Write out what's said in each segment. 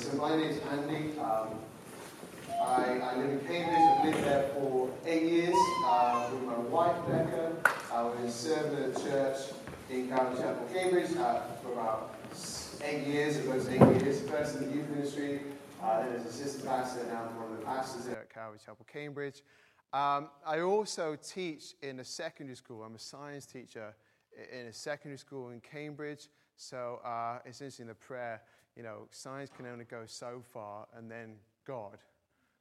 so my name is Andy. Um, I, I, live in Cambridge. I've lived there for eight years uh, with my wife, Becca. I was serving at a church in Calvary Chapel, Cambridge uh, for about eight years of those eight years. First in the youth ministry, uh, then as assistant pastor, now I'm one of the pastors there at Calvary Chapel, Cambridge. Um, I also teach in a secondary school. I'm a science teacher in a secondary school in Cambridge. So uh, it's interesting the prayer, you know, science can only go so far and then God.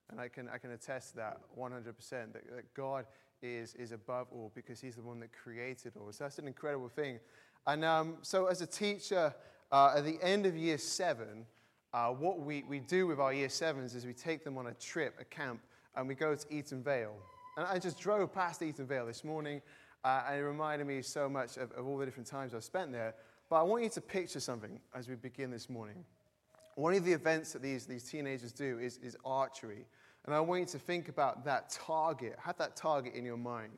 And I can, I can attest to that 100%, that, that God is, is above all because he's the one that created all. So that's an incredible thing. And um, so as a teacher, uh, at the end of year seven, uh, what we, we do with our year sevens is we take them on a trip, a camp, and we go to Eaton Vale. And I just drove past Eaton Vale this morning, uh, and it reminded me so much of, of all the different times I've spent there. But I want you to picture something as we begin this morning. One of the events that these, these teenagers do is, is archery. And I want you to think about that target. Have that target in your mind,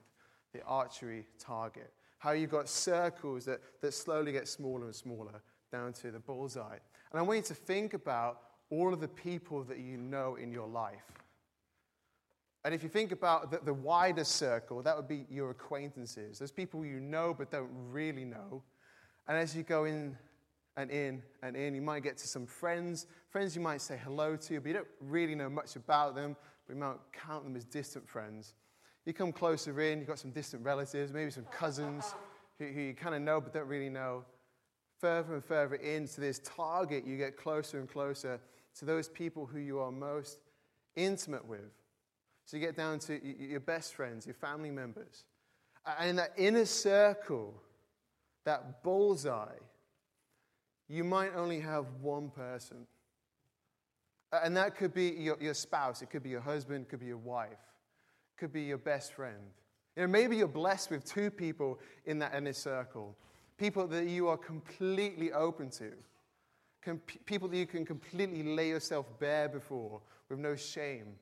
the archery target. How you've got circles that, that slowly get smaller and smaller down to the bullseye. And I want you to think about all of the people that you know in your life. And if you think about the, the wider circle, that would be your acquaintances. There's people you know but don't really know. And as you go in and in and in, you might get to some friends, friends you might say hello to, but you don't really know much about them, but you might count them as distant friends. You come closer in, you've got some distant relatives, maybe some cousins who, who you kind of know but don't really know. Further and further into this target, you get closer and closer to those people who you are most intimate with. So you get down to your best friends, your family members. And in that inner circle, that bullseye, you might only have one person. And that could be your, your spouse, it could be your husband, it could be your wife, it could be your best friend. You know, maybe you're blessed with two people in that inner circle, people that you are completely open to, Com- people that you can completely lay yourself bare before with no shame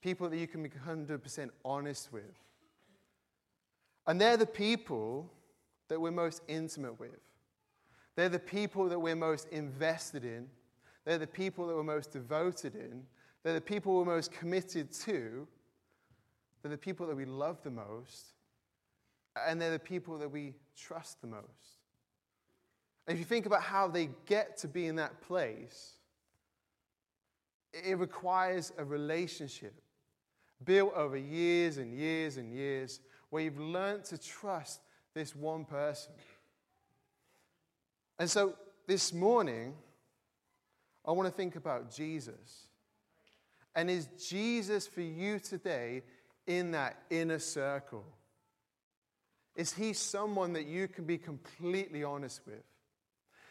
people that you can be 100% honest with. And they're the people that we're most intimate with. They're the people that we're most invested in. They're the people that we're most devoted in. They're the people we're most committed to. They're the people that we love the most. And they're the people that we trust the most. And if you think about how they get to be in that place, it requires a relationship built over years and years and years, where you've learned to trust this one person. And so this morning, I want to think about Jesus. And is Jesus for you today in that inner circle? Is he someone that you can be completely honest with?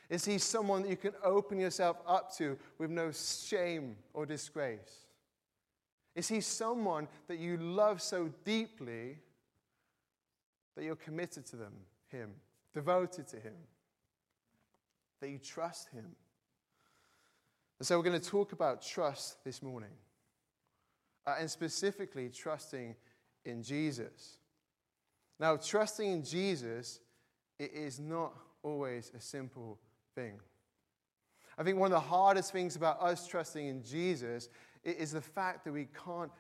Is he someone that you can open yourself up to with no shame or disgrace? Is he someone that you love so deeply that you're committed to them, him, devoted to him, that you trust him? And so we're going to talk about trust this morning, uh, and specifically trusting in Jesus. Now, trusting in Jesus it is not always a simple thing. I think one of the hardest things about us trusting in Jesus is the fact that we can't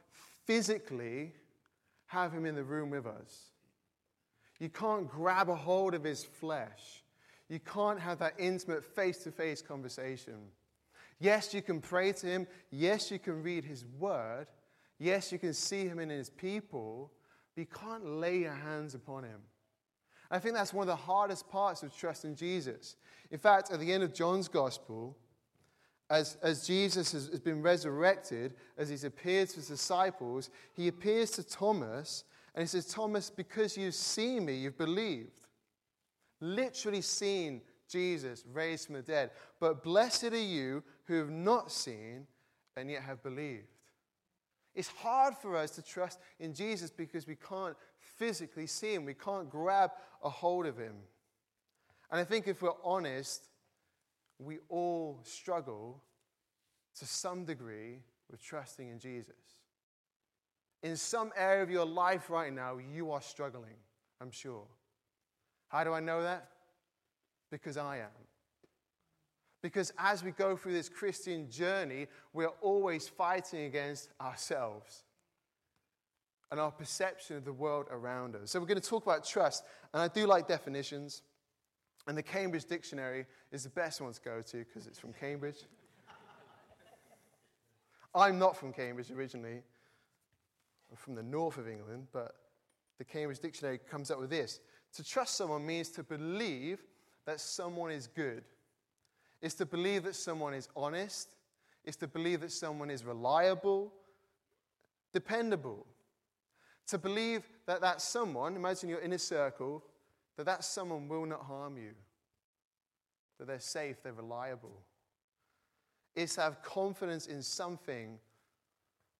physically have him in the room with us. You can't grab a hold of his flesh. You can't have that intimate face to face conversation. Yes, you can pray to him. Yes, you can read his word. Yes, you can see him in his people, but you can't lay your hands upon him. I think that's one of the hardest parts of trusting Jesus. In fact, at the end of John's gospel, as, as Jesus has, has been resurrected, as he's appeared to his disciples, he appears to Thomas and he says, Thomas, because you've seen me, you've believed. Literally seen Jesus raised from the dead. But blessed are you who have not seen and yet have believed. It's hard for us to trust in Jesus because we can't physically see him, we can't grab a hold of him. And I think if we're honest, we all struggle to some degree with trusting in Jesus. In some area of your life right now, you are struggling, I'm sure. How do I know that? Because I am. Because as we go through this Christian journey, we're always fighting against ourselves and our perception of the world around us. So, we're going to talk about trust, and I do like definitions. And the Cambridge Dictionary is the best one to go to because it's from Cambridge. I'm not from Cambridge originally, from the north of England, but the Cambridge Dictionary comes up with this To trust someone means to believe that someone is good, it's to believe that someone is honest, it's to believe that someone is reliable, dependable. To believe that that someone, imagine you're in a circle, that that someone will not harm you, that they're safe, they're reliable. It's to have confidence in something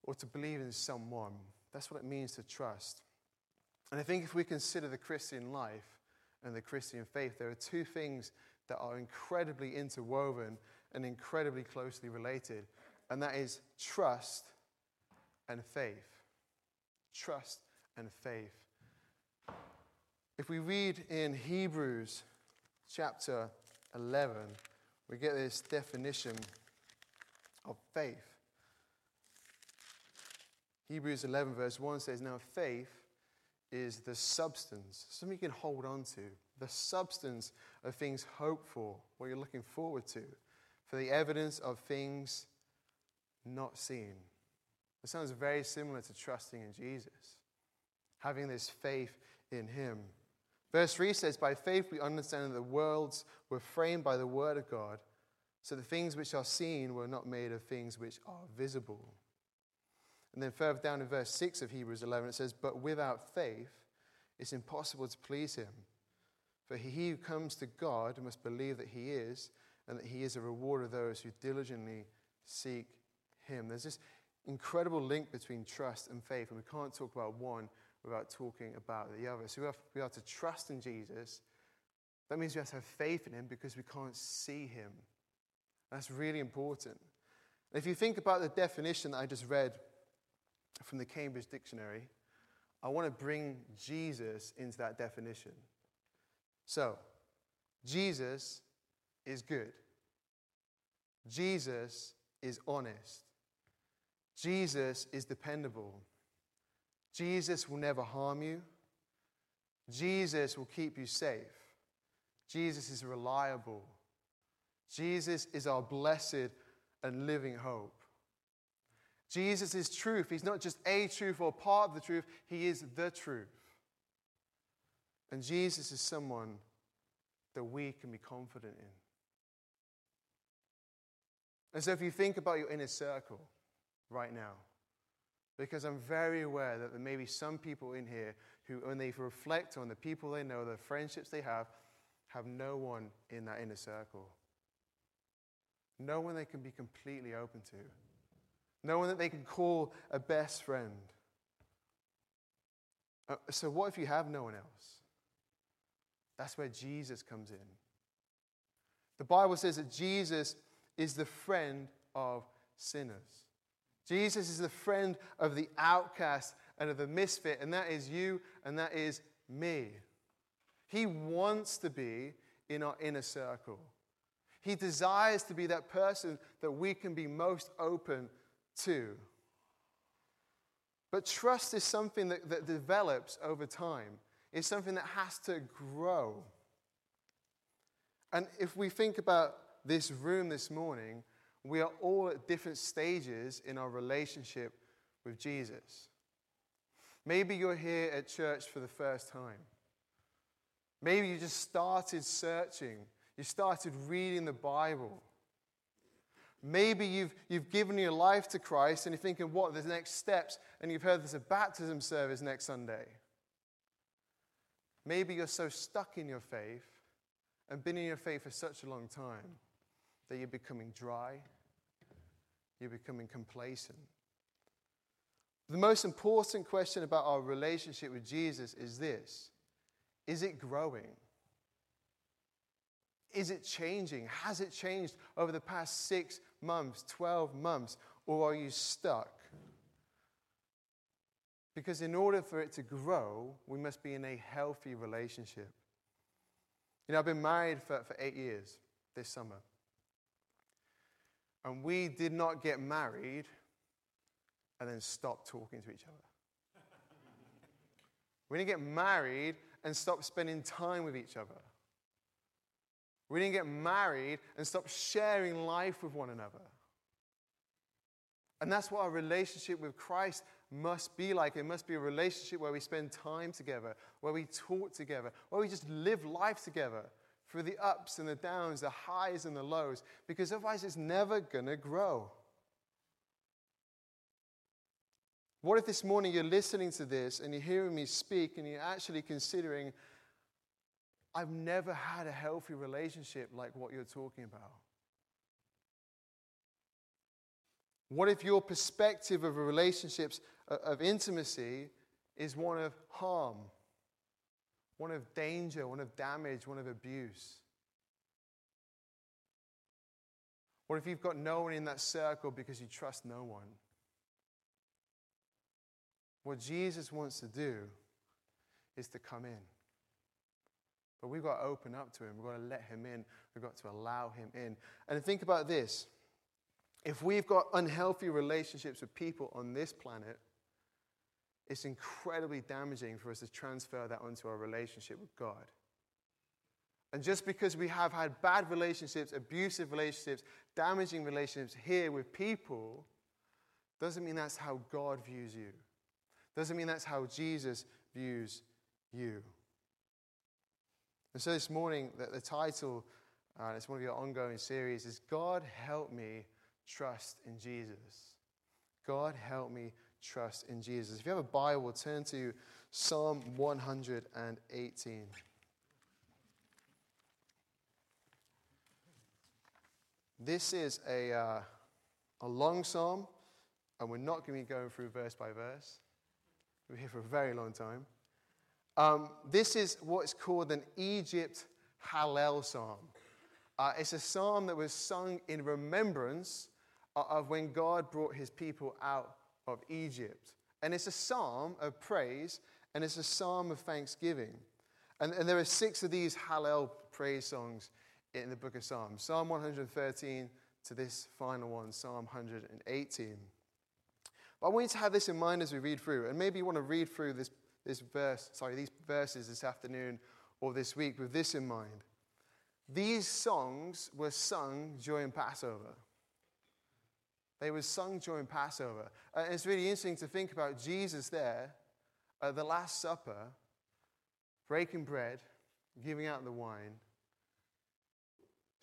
or to believe in someone. That's what it means to trust. And I think if we consider the Christian life and the Christian faith, there are two things that are incredibly interwoven and incredibly closely related, and that is trust and faith. Trust and faith. If we read in Hebrews chapter 11, we get this definition of faith. Hebrews 11, verse 1 says, Now faith is the substance, something you can hold on to, the substance of things hoped for, what you're looking forward to, for the evidence of things not seen. It sounds very similar to trusting in Jesus, having this faith in Him. Verse 3 says, By faith we understand that the worlds were framed by the word of God, so the things which are seen were not made of things which are visible. And then further down in verse 6 of Hebrews 11, it says, But without faith it's impossible to please him. For he who comes to God must believe that he is, and that he is a rewarder of those who diligently seek him. There's this incredible link between trust and faith, and we can't talk about one without talking about the other. So we have, we have to trust in Jesus. That means we have to have faith in him because we can't see him. That's really important. If you think about the definition that I just read from the Cambridge Dictionary, I want to bring Jesus into that definition. So, Jesus is good. Jesus is honest. Jesus is dependable. Jesus will never harm you. Jesus will keep you safe. Jesus is reliable. Jesus is our blessed and living hope. Jesus is truth. He's not just a truth or part of the truth, He is the truth. And Jesus is someone that we can be confident in. And so, if you think about your inner circle right now, because I'm very aware that there may be some people in here who, when they reflect on the people they know, the friendships they have, have no one in that inner circle. No one they can be completely open to. No one that they can call a best friend. Uh, so, what if you have no one else? That's where Jesus comes in. The Bible says that Jesus is the friend of sinners. Jesus is the friend of the outcast and of the misfit, and that is you and that is me. He wants to be in our inner circle. He desires to be that person that we can be most open to. But trust is something that, that develops over time, it's something that has to grow. And if we think about this room this morning, we are all at different stages in our relationship with Jesus. Maybe you're here at church for the first time. Maybe you just started searching, you started reading the Bible. Maybe you've, you've given your life to Christ and you're thinking, what are the next steps? And you've heard there's a baptism service next Sunday. Maybe you're so stuck in your faith and been in your faith for such a long time that you're becoming dry, you're becoming complacent. The most important question about our relationship with Jesus is this Is it growing? Is it changing? Has it changed over the past six months, 12 months? Or are you stuck? Because in order for it to grow, we must be in a healthy relationship. You know, I've been married for, for eight years this summer. and we did not get married and then stop talking to each other. we didn't get married and stop spending time with each other. We didn't get married and stop sharing life with one another. And that's what our relationship with Christ must be like. It must be a relationship where we spend time together, where we talk together, where we just live life together through the ups and the downs, the highs and the lows, because otherwise it's never going to grow. What if this morning you're listening to this and you're hearing me speak and you're actually considering, I've never had a healthy relationship like what you're talking about? What if your perspective of relationships uh, of intimacy is one of harm, one of danger, one of damage, one of abuse? What if you've got no one in that circle because you trust no one? What Jesus wants to do is to come in. But we've got to open up to him. We've got to let him in. We've got to allow him in. And think about this if we've got unhealthy relationships with people on this planet, it's incredibly damaging for us to transfer that onto our relationship with God. And just because we have had bad relationships, abusive relationships, damaging relationships here with people, doesn't mean that's how God views you. Doesn't mean that's how Jesus views you. And so this morning, the, the title, uh, it's one of your ongoing series, is God Help Me Trust in Jesus. God Help Me Trust in Jesus. If you have a Bible, turn to Psalm 118. This is a, uh, a long psalm, and we're not going to be going through verse by verse. We're here for a very long time. Um, this is what's called an Egypt Hallel psalm. Uh, it's a psalm that was sung in remembrance of when God brought his people out of Egypt. And it's a psalm of praise and it's a psalm of thanksgiving. And, and there are six of these Hallel praise songs in the book of Psalms Psalm 113 to this final one, Psalm 118. But I want you to have this in mind as we read through. And maybe you want to read through this, this verse, sorry, these verses this afternoon or this week with this in mind. These songs were sung during Passover. They were sung during Passover. Uh, and it's really interesting to think about Jesus there at the Last Supper, breaking bread, giving out the wine,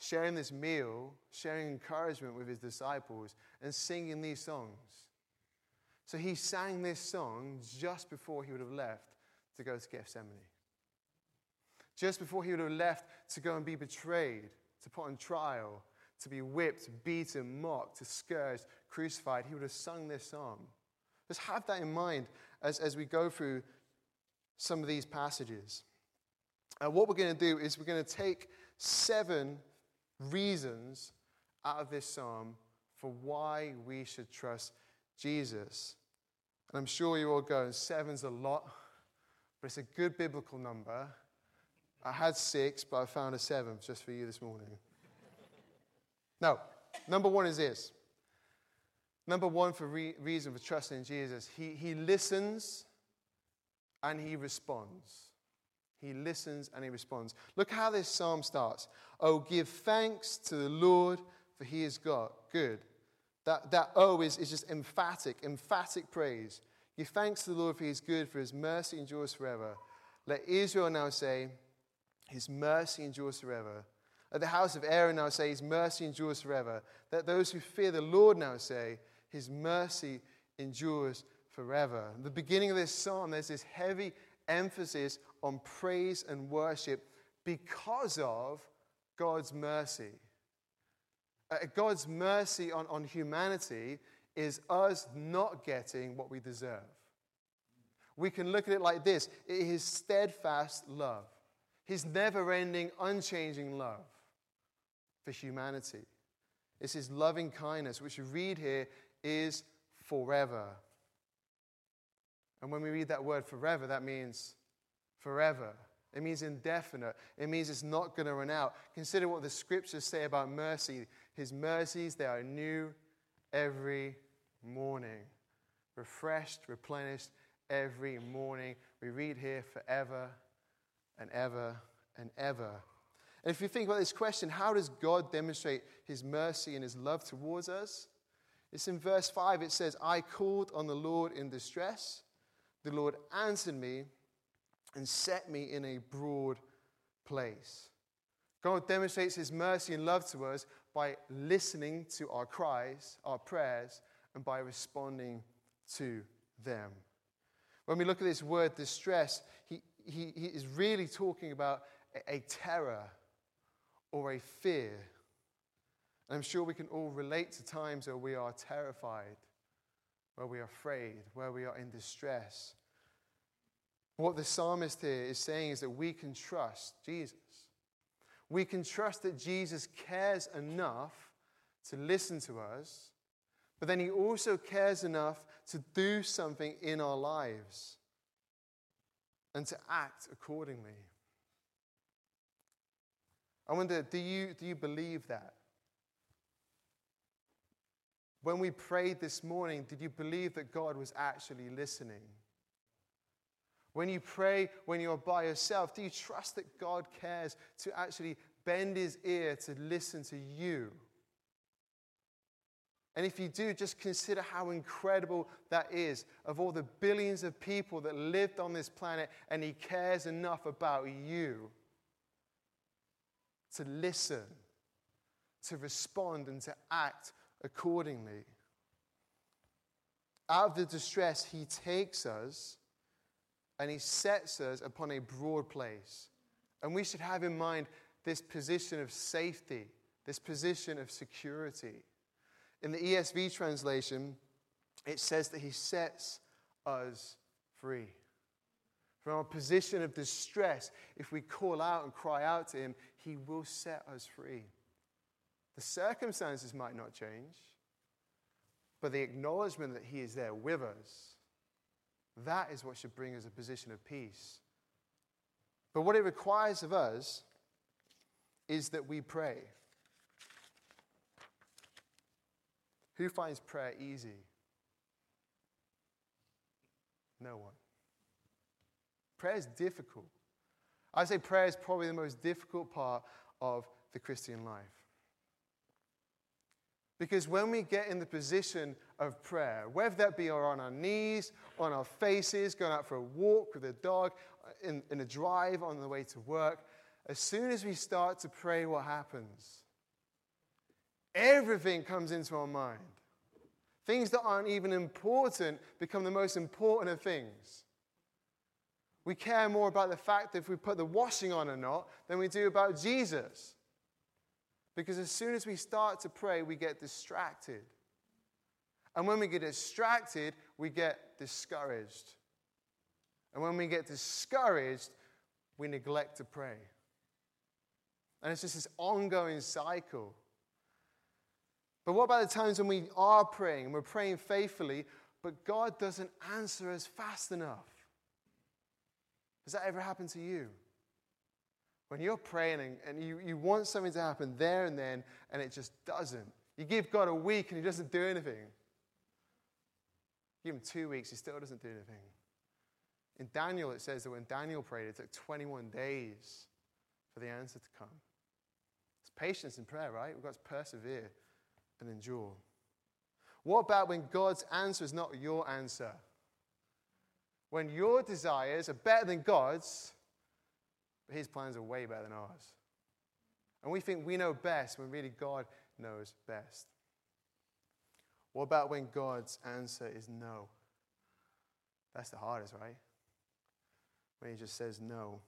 sharing this meal, sharing encouragement with his disciples, and singing these songs. So he sang this song just before he would have left to go to Gethsemane. Just before he would have left to go and be betrayed, to put on trial, to be whipped, beaten, mocked, to scourged, crucified, he would have sung this psalm. Just have that in mind as, as we go through some of these passages. And what we're going to do is we're going to take seven reasons out of this psalm for why we should trust Jesus. And I'm sure you're all going, seven's a lot, but it's a good biblical number. I had six, but I found a seven just for you this morning. Now, number one is this. Number one for re- reason for trusting in Jesus, he, he listens and he responds. He listens and he responds. Look how this psalm starts. Oh, give thanks to the Lord, for he is God. Good. That, that oh is, is just emphatic, emphatic praise. Give thanks to the Lord for his good, for his mercy endures forever. Let Israel now say, his mercy endures forever. Let the house of Aaron now say, his mercy endures forever. Let those who fear the Lord now say, his mercy endures forever. the beginning of this psalm, there's this heavy emphasis on praise and worship because of God's mercy. Uh, God's mercy on, on humanity is us not getting what we deserve. We can look at it like this His steadfast love, His never ending, unchanging love for humanity. It's His loving kindness, which we read here is forever. And when we read that word forever, that means forever. It means indefinite. It means it's not going to run out. Consider what the scriptures say about mercy His mercies, they are new every morning. Refreshed, replenished every morning. We read here forever and ever and ever. And if you think about this question, how does God demonstrate his mercy and his love towards us? It's in verse 5. It says, I called on the Lord in distress. The Lord answered me and set me in a broad place. God demonstrates his mercy and love to us by listening to our cries, our prayers, and by responding to them. When we look at this word distress, he, he, he is really talking about a, a terror or a fear. And I'm sure we can all relate to times where we are terrified, where we are afraid, where we are in distress. What the psalmist here is saying is that we can trust Jesus. We can trust that Jesus cares enough to listen to us, but then he also cares enough to do something in our lives and to act accordingly. I wonder, do you, do you believe that? When we prayed this morning, did you believe that God was actually listening? When you pray, when you're by yourself, do you trust that God cares to actually bend his ear to listen to you? And if you do, just consider how incredible that is of all the billions of people that lived on this planet, and he cares enough about you to listen, to respond, and to act accordingly. Out of the distress, he takes us and he sets us upon a broad place. And we should have in mind this position of safety, this position of security. In the ESV translation, it says that he sets us free. From a position of distress, if we call out and cry out to him, he will set us free. The circumstances might not change, but the acknowledgement that he is there with us, that is what should bring us a position of peace. But what it requires of us is that we pray. Who finds prayer easy? No one. Prayer is difficult. I say prayer is probably the most difficult part of the Christian life. Because when we get in the position of prayer, whether that be on our knees, on our faces, going out for a walk with a dog, in, in a drive on the way to work, as soon as we start to pray, what happens? Everything comes into our mind. Things that aren't even important become the most important of things. We care more about the fact if we put the washing on or not than we do about Jesus. Because as soon as we start to pray, we get distracted. And when we get distracted, we get discouraged. And when we get discouraged, we neglect to pray. And it's just this ongoing cycle. But what about the times when we are praying and we're praying faithfully, but God doesn't answer us fast enough? Has that ever happened to you? When you're praying and, and you, you want something to happen there and then, and it just doesn't. You give God a week and He doesn't do anything. Give Him two weeks, He still doesn't do anything. In Daniel, it says that when Daniel prayed, it took 21 days for the answer to come. It's patience in prayer, right? We've got to persevere and endure. What about when God's answer is not your answer? When your desires are better than God's, but his plans are way better than ours. And we think we know best when really God knows best. What about when God's answer is no? That's the hardest, right? When he just says no.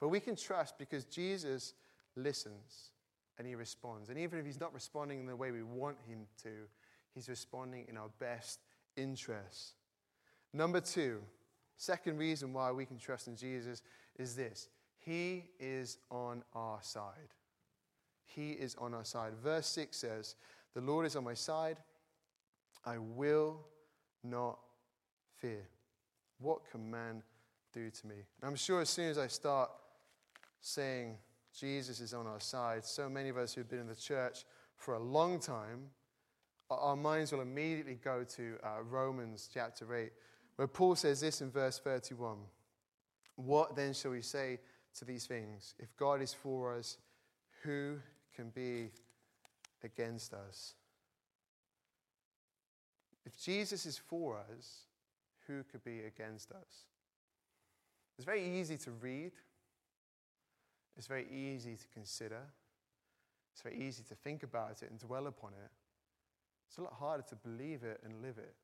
But we can trust because Jesus listens and he responds. And even if he's not responding in the way we want him to, he's responding in our best interests. Number two, second reason why we can trust in Jesus is this He is on our side. He is on our side. Verse 6 says, The Lord is on my side. I will not fear. What can man do to me? And I'm sure as soon as I start saying Jesus is on our side, so many of us who've been in the church for a long time, our minds will immediately go to uh, Romans chapter 8, where Paul says this in verse 31 What then shall we say to these things? If God is for us, who can be against us? If Jesus is for us, who could be against us? It's very easy to read, it's very easy to consider, it's very easy to think about it and dwell upon it. It's a lot harder to believe it and live it.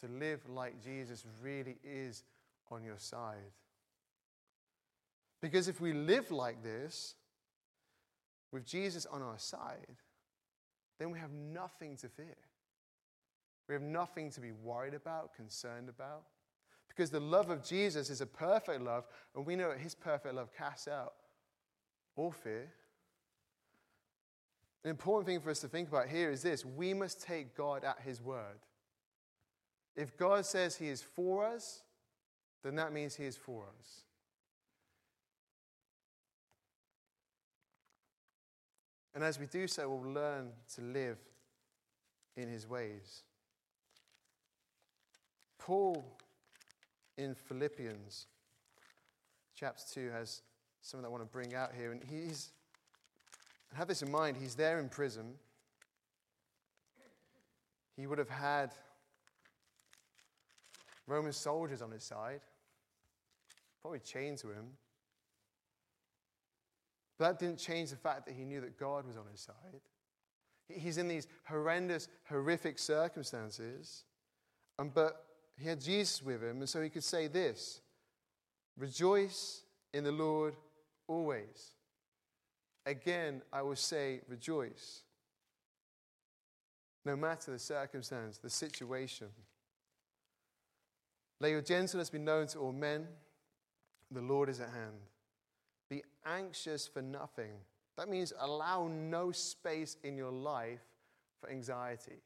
To live like Jesus really is on your side. Because if we live like this, with Jesus on our side, then we have nothing to fear. We have nothing to be worried about, concerned about. Because the love of Jesus is a perfect love, and we know that his perfect love casts out all fear. An important thing for us to think about here is this we must take God at his word. If God says he is for us, then that means he is for us. And as we do so, we'll learn to live in his ways. Paul in Philippians chapter 2 has something I want to bring out here. And he's, have this in mind, he's there in prison. He would have had Roman soldiers on his side, probably chained to him. But that didn't change the fact that he knew that God was on his side. He's in these horrendous, horrific circumstances, and, but he had Jesus with him, and so he could say this Rejoice in the Lord always. Again, I will say, rejoice. No matter the circumstance, the situation. Let your gentleness be known to all men. The Lord is at hand. Be anxious for nothing. That means allow no space in your life for anxiety.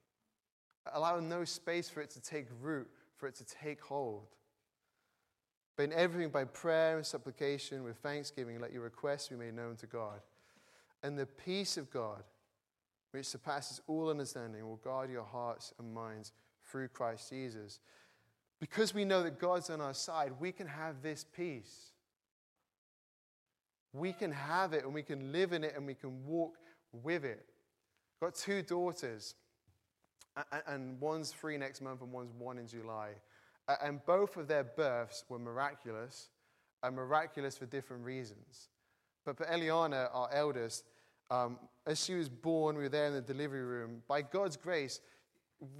Allow no space for it to take root for it to take hold. But in everything, by prayer and supplication, with thanksgiving, let your requests be made known to God. And the peace of God, which surpasses all understanding, will guard your hearts and minds through Christ Jesus. Because we know that God's on our side, we can have this peace. We can have it and we can live in it and we can walk with it. I've got two daughters and one's three next month, and one's one in July. And both of their births were miraculous, and miraculous for different reasons. But for Eliana, our eldest, um, as she was born, we were there in the delivery room. By God's grace,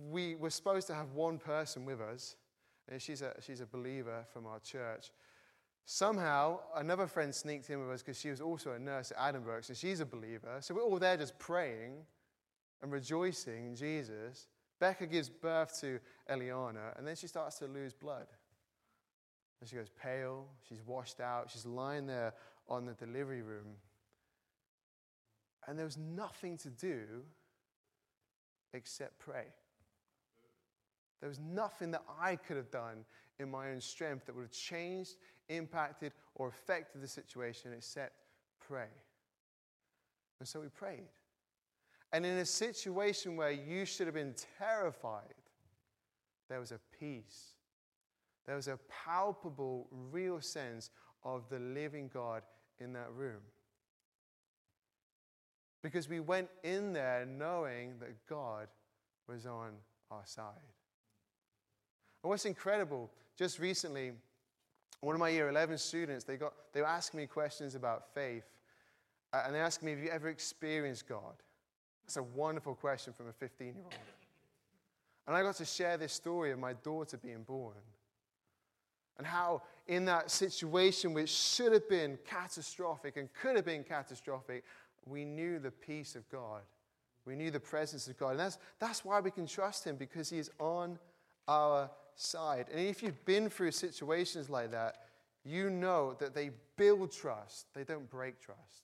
we were supposed to have one person with us, and she's a, she's a believer from our church. Somehow, another friend sneaked in with us because she was also a nurse at Addenbrooke's, so she's a believer. So we're all there just praying and rejoicing in Jesus, Becca gives birth to Eliana, and then she starts to lose blood. And she goes pale, she's washed out, she's lying there on the delivery room. And there was nothing to do except pray. There was nothing that I could have done in my own strength that would have changed, impacted, or affected the situation except pray. And so we prayed. And in a situation where you should have been terrified, there was a peace. There was a palpable, real sense of the living God in that room. Because we went in there knowing that God was on our side. And what's incredible, just recently, one of my year 11 students, they, got, they were asking me questions about faith. Uh, and they asked me, Have you ever experienced God? That's a wonderful question from a 15 year old. And I got to share this story of my daughter being born. And how, in that situation, which should have been catastrophic and could have been catastrophic, we knew the peace of God. We knew the presence of God. And that's, that's why we can trust Him, because He is on our side. And if you've been through situations like that, you know that they build trust, they don't break trust.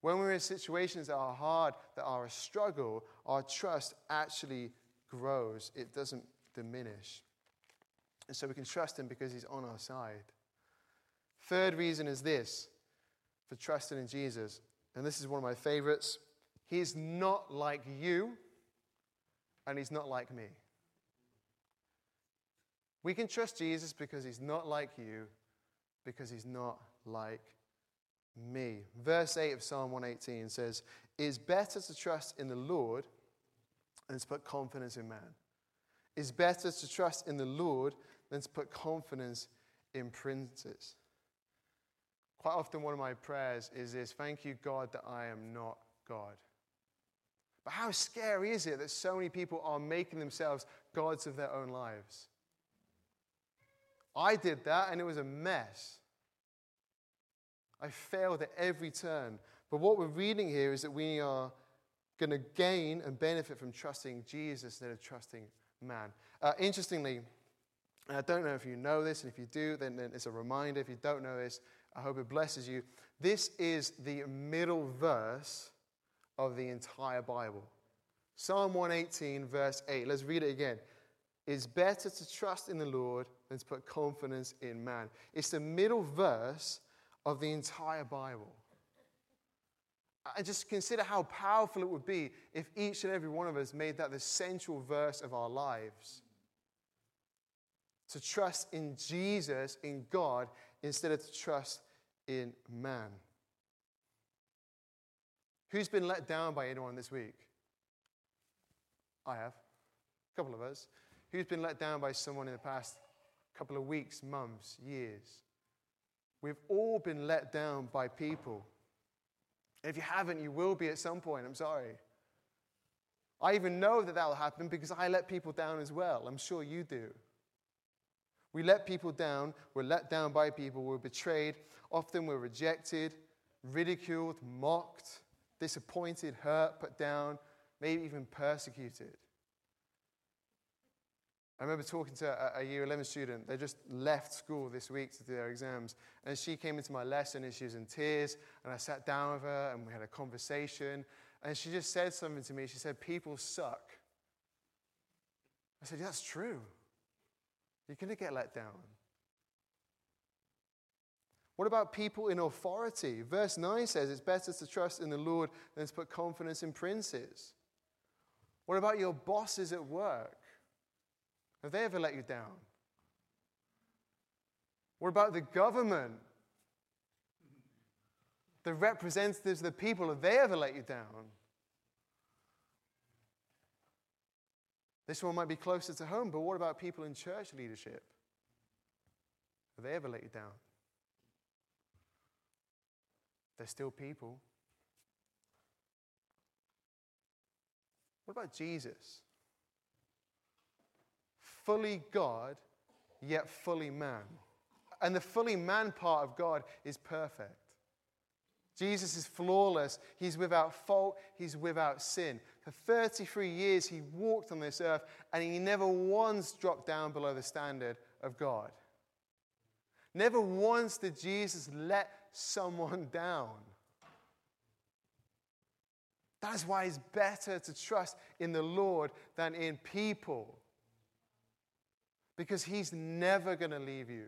When we're in situations that are hard, that are a struggle, our trust actually grows, it doesn't diminish. And so we can trust Him because He's on our side. Third reason is this for trusting in Jesus, and this is one of my favorites He's not like you, and he's not like me. We can trust Jesus because he's not like you, because he's not like me. Verse 8 of Psalm 118 says, It is better to trust in the Lord than to put confidence in man. It's better to trust in the Lord than to put confidence in princes. Quite often, one of my prayers is this Thank you, God, that I am not God. But how scary is it that so many people are making themselves gods of their own lives? I did that and it was a mess. I failed at every turn. But what we're reading here is that we are going to gain and benefit from trusting Jesus instead of trusting man. Uh, interestingly, I don't know if you know this, and if you do, then, then it's a reminder. If you don't know this, I hope it blesses you. This is the middle verse of the entire Bible. Psalm 118, verse 8. Let's read it again. It's better to trust in the Lord than to put confidence in man. It's the middle verse of the entire Bible. And just consider how powerful it would be if each and every one of us made that the central verse of our lives. To trust in Jesus, in God, instead of to trust in man. Who's been let down by anyone this week? I have. A couple of us. Who's been let down by someone in the past couple of weeks, months, years? We've all been let down by people. if you haven't, you will be at some point. I'm sorry. I even know that that will happen because I let people down as well. I'm sure you do. We let people down. We're let down by people. We're betrayed. Often we're rejected, ridiculed, mocked, disappointed, hurt, put down, maybe even persecuted. I remember talking to a, year 11 student. They just left school this week to do their exams. And she came into my lesson and she was in tears. And I sat down with her and we had a conversation. And she just said something to me. She said, People suck. I said, That's true. You're going to get let down. What about people in authority? Verse 9 says it's better to trust in the Lord than to put confidence in princes. What about your bosses at work? Have they ever let you down? What about the government? The representatives of the people, have they ever let you down? This one might be closer to home, but what about people in church leadership? Have they ever let you down? They're still people. What about Jesus? Fully God, yet fully man. And the fully man part of God is perfect. Jesus is flawless. He's without fault. He's without sin. For 33 years, he walked on this earth and he never once dropped down below the standard of God. Never once did Jesus let someone down. That's why it's better to trust in the Lord than in people. Because He's never going to leave you.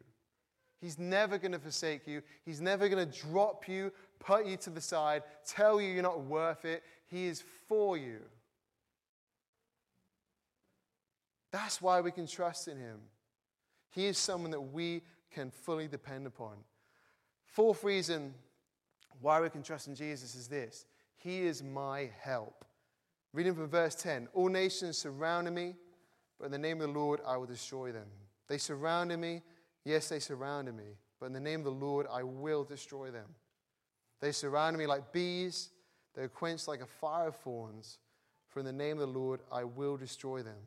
He's never going to forsake you. He's never going to drop you, put you to the side, tell you you're not worth it. He is for you. That's why we can trust in Him. He is someone that we can fully depend upon. Fourth reason why we can trust in Jesus is this He is my help. Reading from verse 10 All nations surrounded me, but in the name of the Lord I will destroy them. They surrounded me, yes, they surrounded me, but in the name of the Lord I will destroy them. They surrounded me like bees, they are quenched like a fire of thorns, for in the name of the Lord I will destroy them.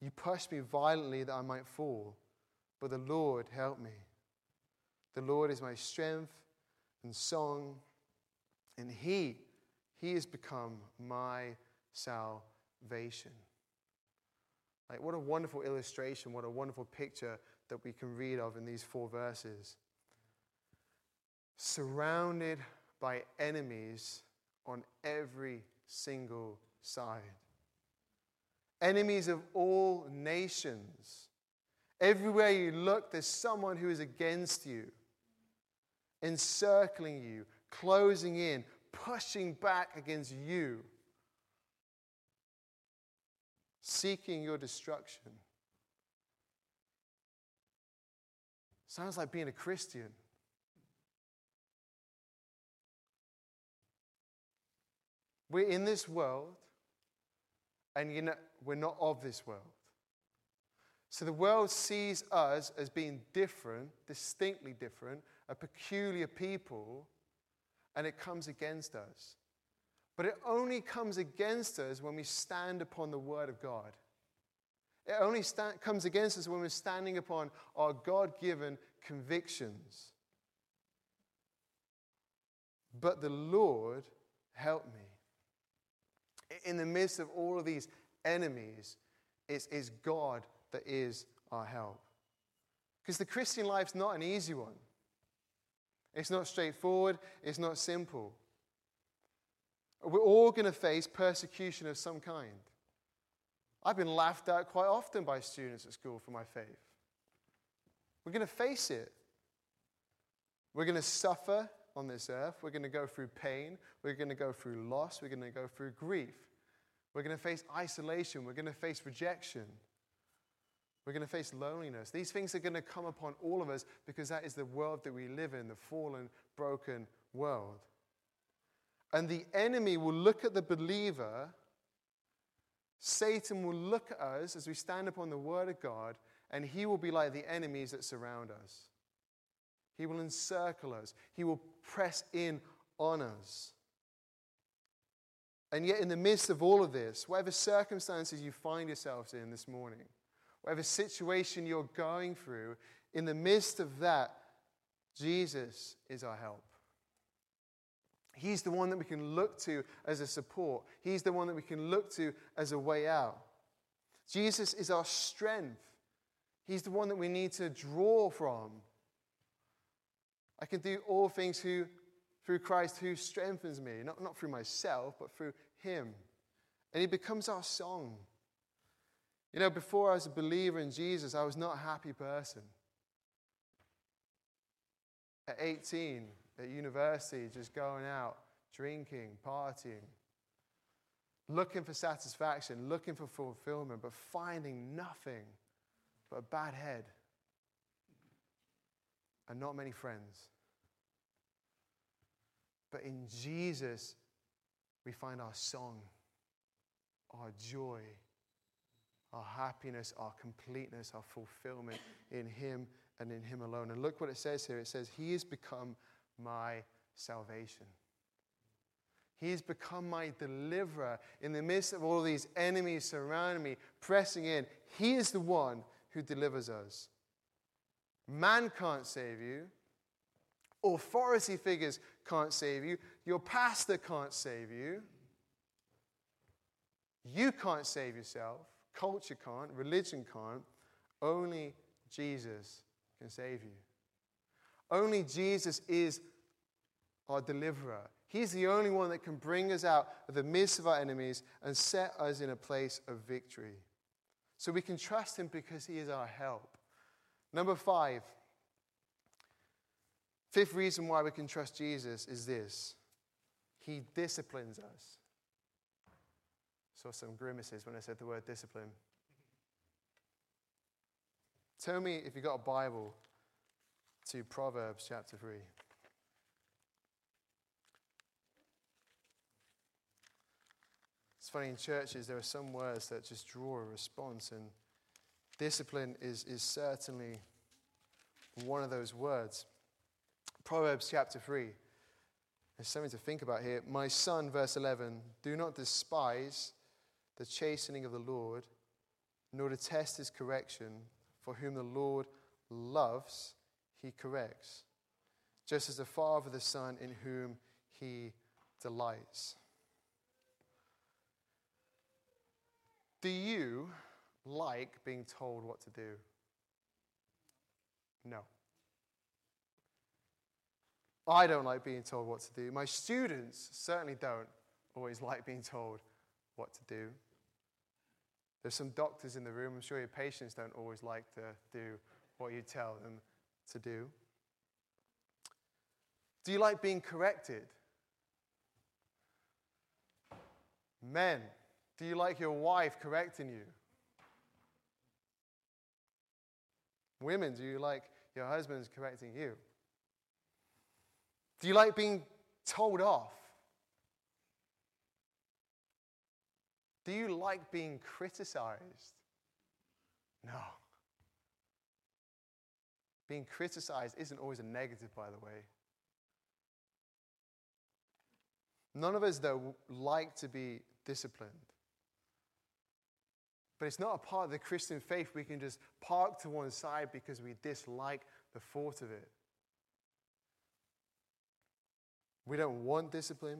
You pushed me violently that I might fall, but the Lord helped me. The Lord is my strength and song, and He, He has become my salvation. Like, what a wonderful illustration, what a wonderful picture that we can read of in these four verses. Surrounded by enemies on every single side, enemies of all nations. Everywhere you look, there's someone who is against you encircling you, closing in, pushing back against you, seeking your destruction. Sounds like being a Christian. We're in this world, and you know, we're not of this world. So the world sees us as being different, distinctly different, a peculiar people, and it comes against us. But it only comes against us when we stand upon the Word of God. It only comes against us when we're standing upon our God given convictions. But the Lord helped me. In the midst of all of these enemies, it's God that is our help. Because the Christian life's not an easy one. It's not straightforward, it's not simple. We're all going to face persecution of some kind. I've been laughed at quite often by students at school for my faith. We're going to face it. We're going to suffer on this earth. We're going to go through pain. We're going to go through loss. We're going to go through grief. We're going to face isolation. We're going to face rejection. We're going to face loneliness. These things are going to come upon all of us because that is the world that we live in, the fallen, broken world. And the enemy will look at the believer, Satan will look at us as we stand upon the word of God, and he will be like the enemies that surround us. He will encircle us, he will press in on us. And yet, in the midst of all of this, whatever circumstances you find yourselves in this morning, whatever situation you're going through, in the midst of that, Jesus is our help. He's the one that we can look to as a support. He's the one that we can look to as a way out. Jesus is our strength. He's the one that we need to draw from. I can do all things who, through Christ who strengthens me, not, not through myself, but through Him. And He becomes our song. You know, before I was a believer in Jesus, I was not a happy person. At 18, at university, just going out, drinking, partying, looking for satisfaction, looking for fulfillment, but finding nothing but a bad head and not many friends. But in Jesus, we find our song, our joy, our happiness, our completeness, our fulfillment in Him and in Him alone. And look what it says here it says, He has become my salvation. He has become my deliverer in the midst of all these enemies surrounding me, pressing in. He is the one who delivers us. Man can't save you. Authority figures can't save you. Your pastor can't save you. You can't save yourself. Culture can't. Religion can't. Only Jesus can save you. Only Jesus is our deliverer. He's the only one that can bring us out of the midst of our enemies and set us in a place of victory. So we can trust him because he is our help. Number five, fifth reason why we can trust Jesus is this He disciplines us. Saw some grimaces when I said the word discipline. Tell me if you've got a Bible to Proverbs chapter 3. It's funny, in churches, there are some words that just draw a response, and discipline is, is certainly one of those words. Proverbs chapter 3. There's something to think about here. My son, verse 11, do not despise the chastening of the Lord, nor detest his correction, for whom the Lord loves, he corrects, just as the Father the Son in whom he delights. Do you like being told what to do? No. I don't like being told what to do. My students certainly don't always like being told what to do. There's some doctors in the room. I'm sure your patients don't always like to do what you tell them to do. Do you like being corrected? Men, do you like your wife correcting you? Women, do you like your husbands correcting you? Do you like being told off? Do you like being criticized? No. Being criticized isn't always a negative, by the way. None of us, though, like to be disciplined. But it's not a part of the Christian faith we can just park to one side because we dislike the thought of it. We don't want discipline,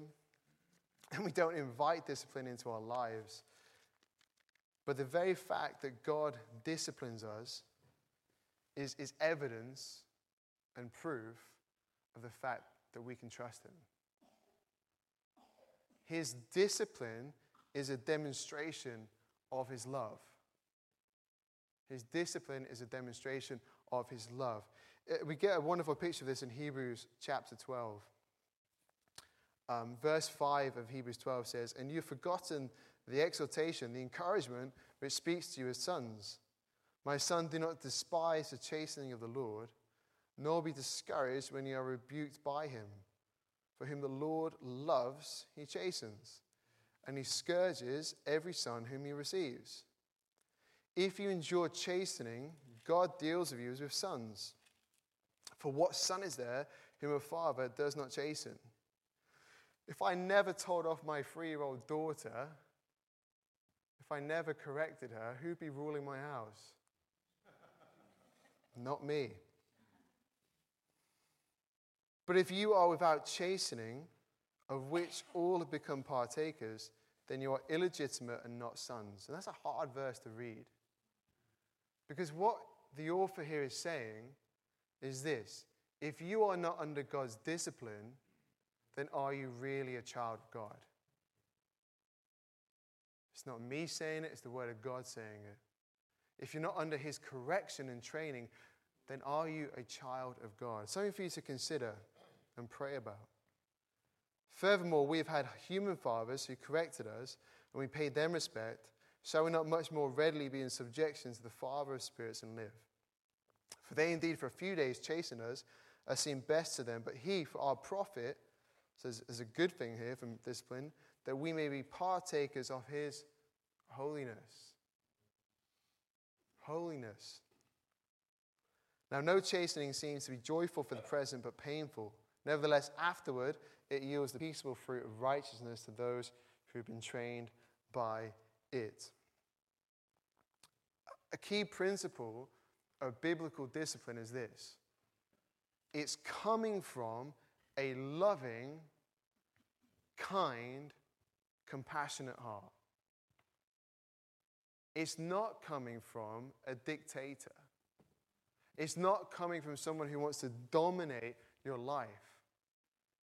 and we don't invite discipline into our lives. But the very fact that God disciplines us is, is evidence and proof of the fact that we can trust Him. His discipline is a demonstration of His love. His discipline is a demonstration of His love. Uh, we get a wonderful picture of this in Hebrews chapter 12. Um, verse 5 of Hebrews 12 says, And you've forgotten the exhortation, the encouragement which speaks to you as sons. My son, do not despise the chastening of the Lord, nor be discouraged when you are rebuked by him. For whom the Lord loves, he chastens, and he scourges every son whom he receives. If you endure chastening, God deals with you as with sons. For what son is there whom a father does not chasten? If I never told off my three year old daughter, if I never corrected her, who'd be ruling my house? Not me. But if you are without chastening, of which all have become partakers, then you are illegitimate and not sons. And that's a hard verse to read. Because what the author here is saying is this if you are not under God's discipline, then are you really a child of God? It's not me saying it, it's the Word of God saying it. If you're not under His correction and training, then are you a child of God? Something for you to consider and pray about. Furthermore, we have had human fathers who corrected us, and we paid them respect. Shall we not much more readily be in subjection to the Father of spirits and live? For they indeed for a few days chasten us, as seemed best to them, but he for our profit, so there's a good thing here from discipline, that we may be partakers of his holiness. Holiness. Now, no chastening seems to be joyful for the present, but painful. Nevertheless, afterward, it yields the peaceable fruit of righteousness to those who have been trained by it. A key principle of biblical discipline is this it's coming from a loving, kind, compassionate heart. It's not coming from a dictator. It's not coming from someone who wants to dominate your life.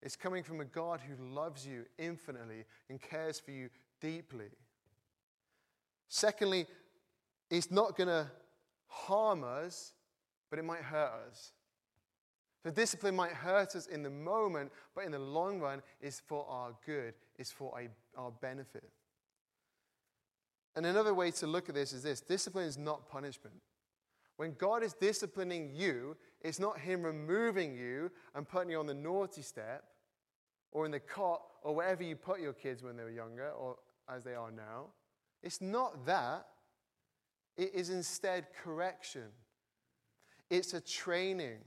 It's coming from a God who loves you infinitely and cares for you deeply. Secondly, it's not going to harm us, but it might hurt us. The discipline might hurt us in the moment, but in the long run, it's for our good, it's for our benefit. And another way to look at this is this discipline is not punishment. When God is disciplining you, it's not Him removing you and putting you on the naughty step or in the cot or wherever you put your kids when they were younger or as they are now. It's not that. It is instead correction, it's a training.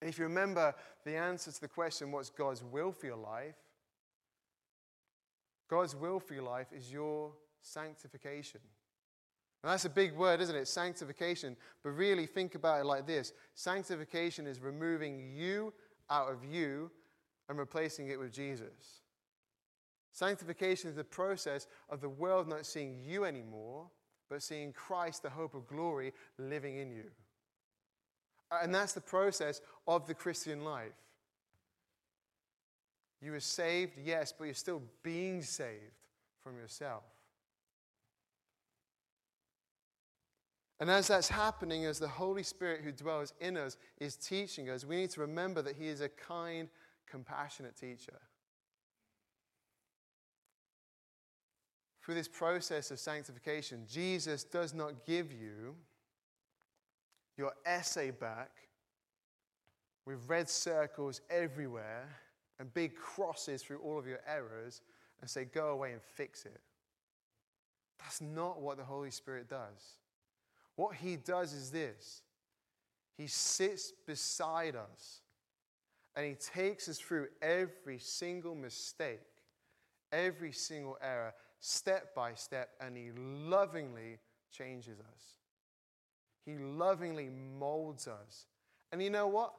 And if you remember the answer to the question, what's God's will for your life? God's will for your life is your sanctification. And that's a big word, isn't it? Sanctification. But really, think about it like this Sanctification is removing you out of you and replacing it with Jesus. Sanctification is the process of the world not seeing you anymore, but seeing Christ, the hope of glory, living in you. And that's the process of the Christian life. You were saved, yes, but you're still being saved from yourself. And as that's happening, as the Holy Spirit who dwells in us is teaching us, we need to remember that He is a kind, compassionate teacher. through this process of sanctification, Jesus does not give you your essay back with red circles everywhere and big crosses through all of your errors and say, go away and fix it. That's not what the Holy Spirit does. What He does is this He sits beside us and He takes us through every single mistake, every single error, step by step, and He lovingly changes us. He lovingly molds us. And you know what?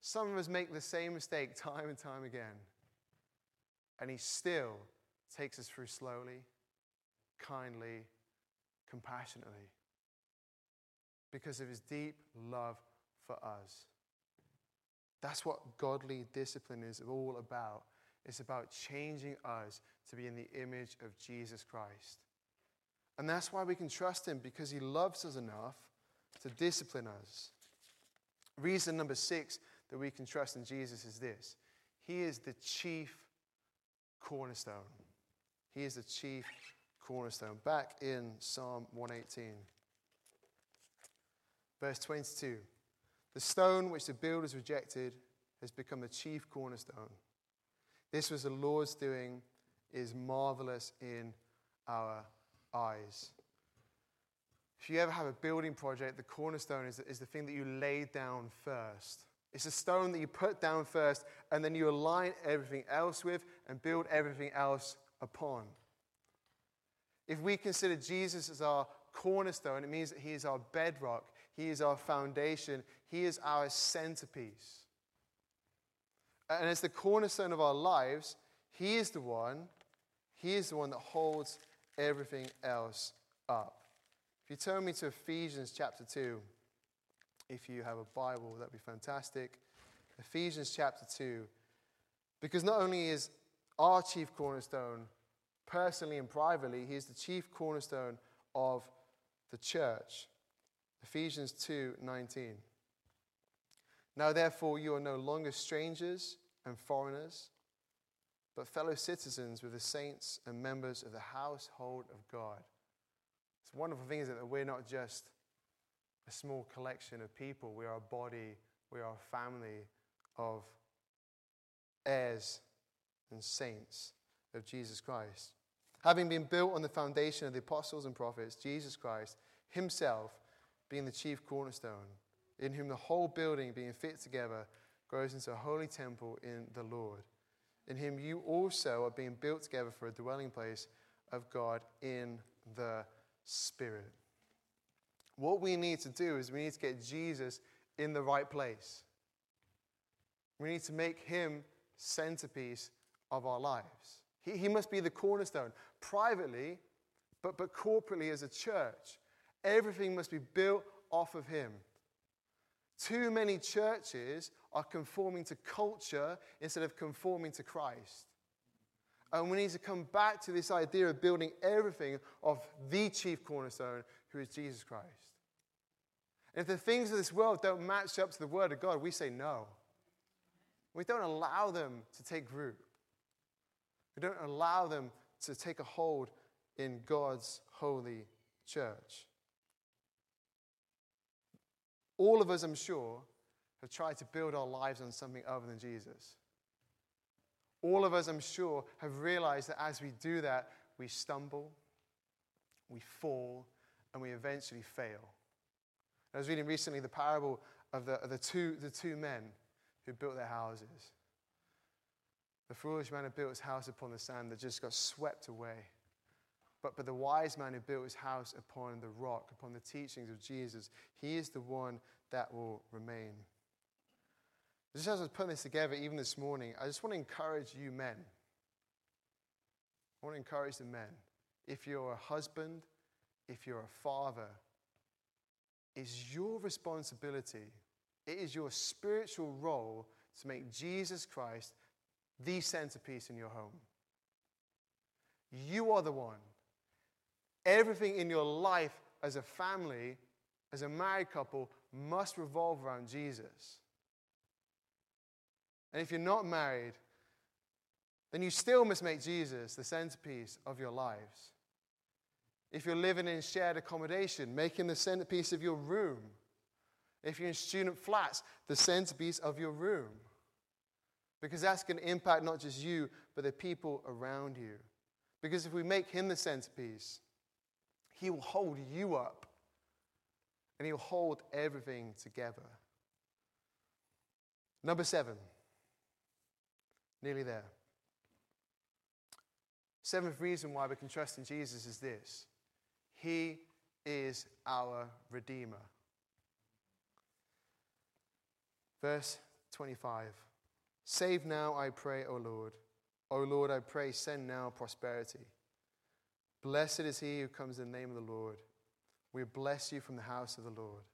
Some of us make the same mistake time and time again. And He still takes us through slowly, kindly, compassionately because of His deep love for us. That's what godly discipline is all about. It's about changing us to be in the image of Jesus Christ. And that's why we can trust Him because He loves us enough to discipline us. Reason number six that we can trust in Jesus is this He is the chief cornerstone. He is the chief cornerstone. Back in Psalm 118, verse 22 The stone which the builders rejected has become the chief cornerstone. This was the Lord's doing, is marvelous in our eyes. If you ever have a building project, the cornerstone is, is the thing that you lay down first. It's a stone that you put down first, and then you align everything else with and build everything else upon. If we consider Jesus as our cornerstone, it means that he is our bedrock, he is our foundation, he is our centerpiece. And as the cornerstone of our lives, he is the one, he is the one that holds everything else up. If you turn me to Ephesians chapter 2, if you have a Bible, that'd be fantastic. Ephesians chapter 2. Because not only is our chief cornerstone, personally and privately, he is the chief cornerstone of the church. Ephesians 2 19. Now, therefore, you are no longer strangers and foreigners, but fellow citizens with the saints and members of the household of God it's a wonderful thing is that we're not just a small collection of people, we are a body, we are a family of heirs and saints of Jesus Christ. Having been built on the foundation of the apostles and prophets, Jesus Christ himself being the chief cornerstone, in whom the whole building being fit together grows into a holy temple in the Lord. In him you also are being built together for a dwelling place of God in the Spirit. What we need to do is we need to get Jesus in the right place. We need to make him centerpiece of our lives. He, he must be the cornerstone. Privately, but, but corporately as a church, everything must be built off of him. Too many churches are conforming to culture instead of conforming to Christ. And we need to come back to this idea of building everything of the chief cornerstone, who is Jesus Christ. And if the things of this world don't match up to the Word of God, we say no. We don't allow them to take root. We don't allow them to take a hold in God's holy church. All of us, I'm sure, have tried to build our lives on something other than Jesus. All of us, I'm sure, have realized that as we do that, we stumble, we fall, and we eventually fail. I was reading recently the parable of the, of the, two, the two men who built their houses. The foolish man who built his house upon the sand that just got swept away. But, but the wise man who built his house upon the rock, upon the teachings of Jesus, he is the one that will remain. Just as I was putting this together, even this morning, I just want to encourage you men. I want to encourage the men. If you're a husband, if you're a father, it's your responsibility, it is your spiritual role to make Jesus Christ the centerpiece in your home. You are the one. Everything in your life as a family, as a married couple, must revolve around Jesus. And if you're not married, then you still must make Jesus the centerpiece of your lives. If you're living in shared accommodation, make him the centerpiece of your room. If you're in student flats, the centerpiece of your room. Because that's going to impact not just you, but the people around you. Because if we make him the centerpiece, he will hold you up and he'll hold everything together. Number seven, nearly there. Seventh reason why we can trust in Jesus is this He is our Redeemer. Verse 25 Save now, I pray, O Lord. O Lord, I pray, send now prosperity. Blessed is he who comes in the name of the Lord. We bless you from the house of the Lord.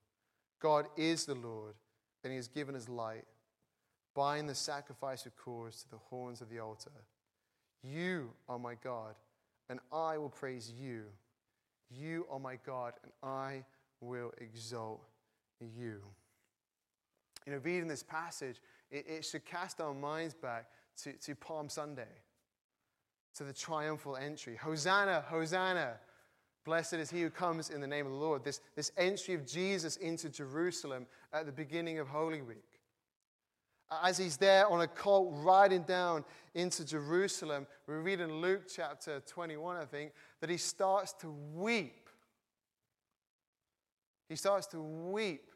God is the Lord, and he has given us light. Bind the sacrifice of cords to the horns of the altar. You are my God, and I will praise you. You are my God, and I will exalt you. You know, reading this passage, it, it should cast our minds back to, to Palm Sunday, to the triumphal entry. Hosanna, Hosanna. Blessed is he who comes in the name of the Lord. This, this entry of Jesus into Jerusalem at the beginning of Holy Week. As he's there on a colt riding down into Jerusalem, we read in Luke chapter 21, I think, that he starts to weep. He starts to weep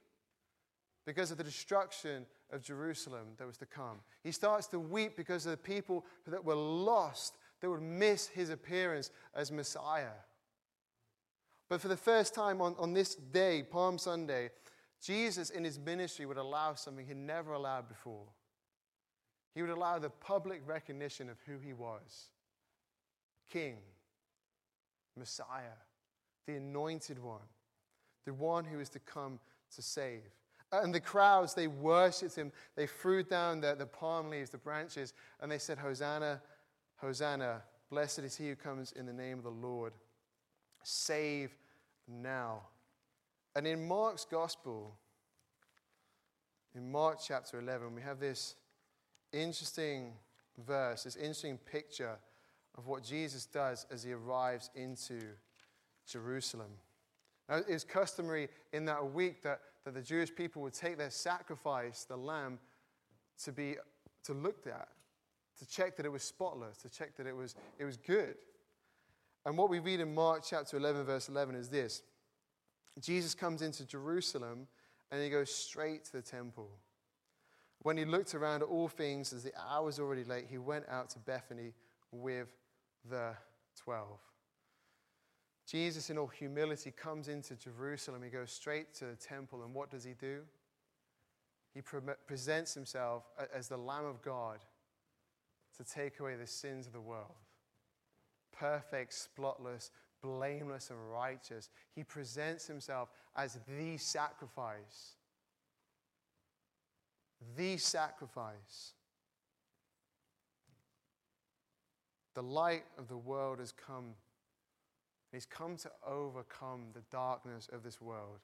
because of the destruction of Jerusalem that was to come. He starts to weep because of the people that were lost, that would miss his appearance as Messiah. But for the first time on, on this day, Palm Sunday, Jesus in his ministry would allow something he never allowed before. He would allow the public recognition of who he was King, Messiah, the anointed one, the one who is to come to save. And the crowds, they worshipped him. They threw down the, the palm leaves, the branches, and they said, Hosanna, Hosanna, blessed is he who comes in the name of the Lord. Save now. And in Mark's gospel, in Mark chapter 11, we have this interesting verse, this interesting picture of what Jesus does as he arrives into Jerusalem. Now, it's customary in that week that, that the Jewish people would take their sacrifice, the lamb, to be to look at, to check that it was spotless, to check that it was, it was good. And what we read in Mark chapter 11, verse 11 is this Jesus comes into Jerusalem and he goes straight to the temple. When he looked around at all things, as the hour was already late, he went out to Bethany with the twelve. Jesus, in all humility, comes into Jerusalem. He goes straight to the temple, and what does he do? He pre- presents himself as the Lamb of God to take away the sins of the world. Perfect, spotless, blameless, and righteous. He presents himself as the sacrifice. The sacrifice. The light of the world has come He's come to overcome the darkness of this world.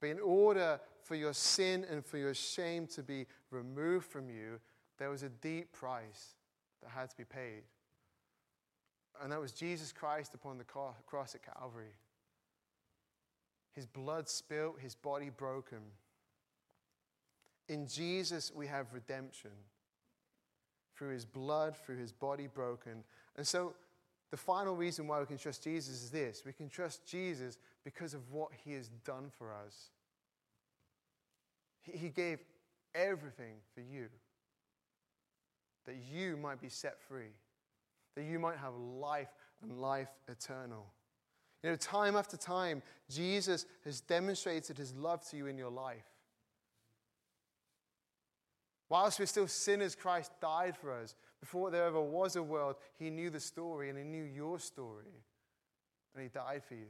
But in order for your sin and for your shame to be removed from you, there was a deep price that had to be paid. And that was Jesus Christ upon the cross at Calvary. His blood spilt, his body broken. In Jesus, we have redemption through his blood, through his body broken. And so the final reason why we can trust Jesus is this we can trust Jesus because of what he has done for us. He gave everything for you, that you might be set free, that you might have life and life eternal. You know, time after time, Jesus has demonstrated his love to you in your life. Whilst we're still sinners, Christ died for us. Before there ever was a world, He knew the story and He knew your story. And He died for you.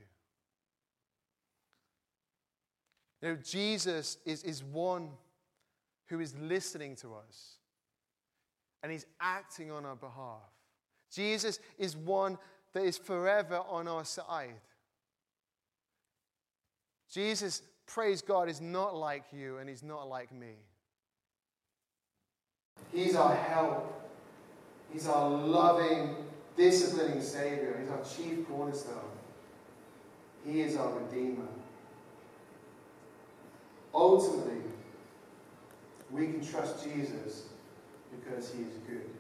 You know, Jesus is, is one who is listening to us and He's acting on our behalf. Jesus is one that is forever on our side. Jesus, praise God, is not like you and He's not like me. He's our help. He's our loving, disciplining Savior. He's our chief cornerstone. He is our Redeemer. Ultimately, we can trust Jesus because he is good.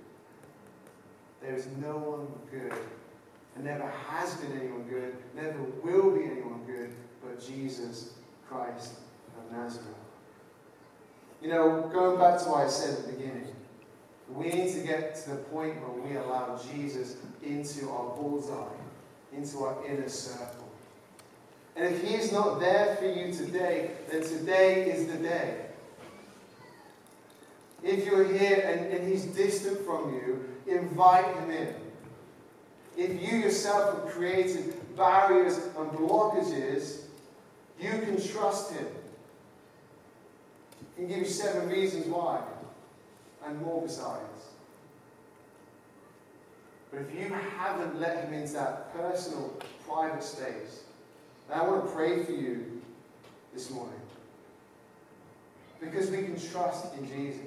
There is no one good, and never has been anyone good, never will be anyone good, but Jesus Christ of Nazareth. You know, going back to what I said at the beginning, we need to get to the point where we allow Jesus into our bullseye, into our inner circle. And if He is not there for you today, then today is the day. If you're here and, and He's distant from you, invite Him in. If you yourself have created barriers and blockages, you can trust Him. I can give you seven reasons why, and more besides. But if you haven't let Him into that personal, private space, and I want to pray for you this morning. Because we can trust in Jesus.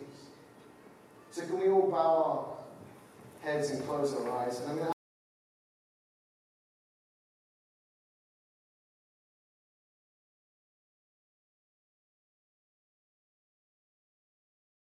So can we all bow our heads and close our eyes?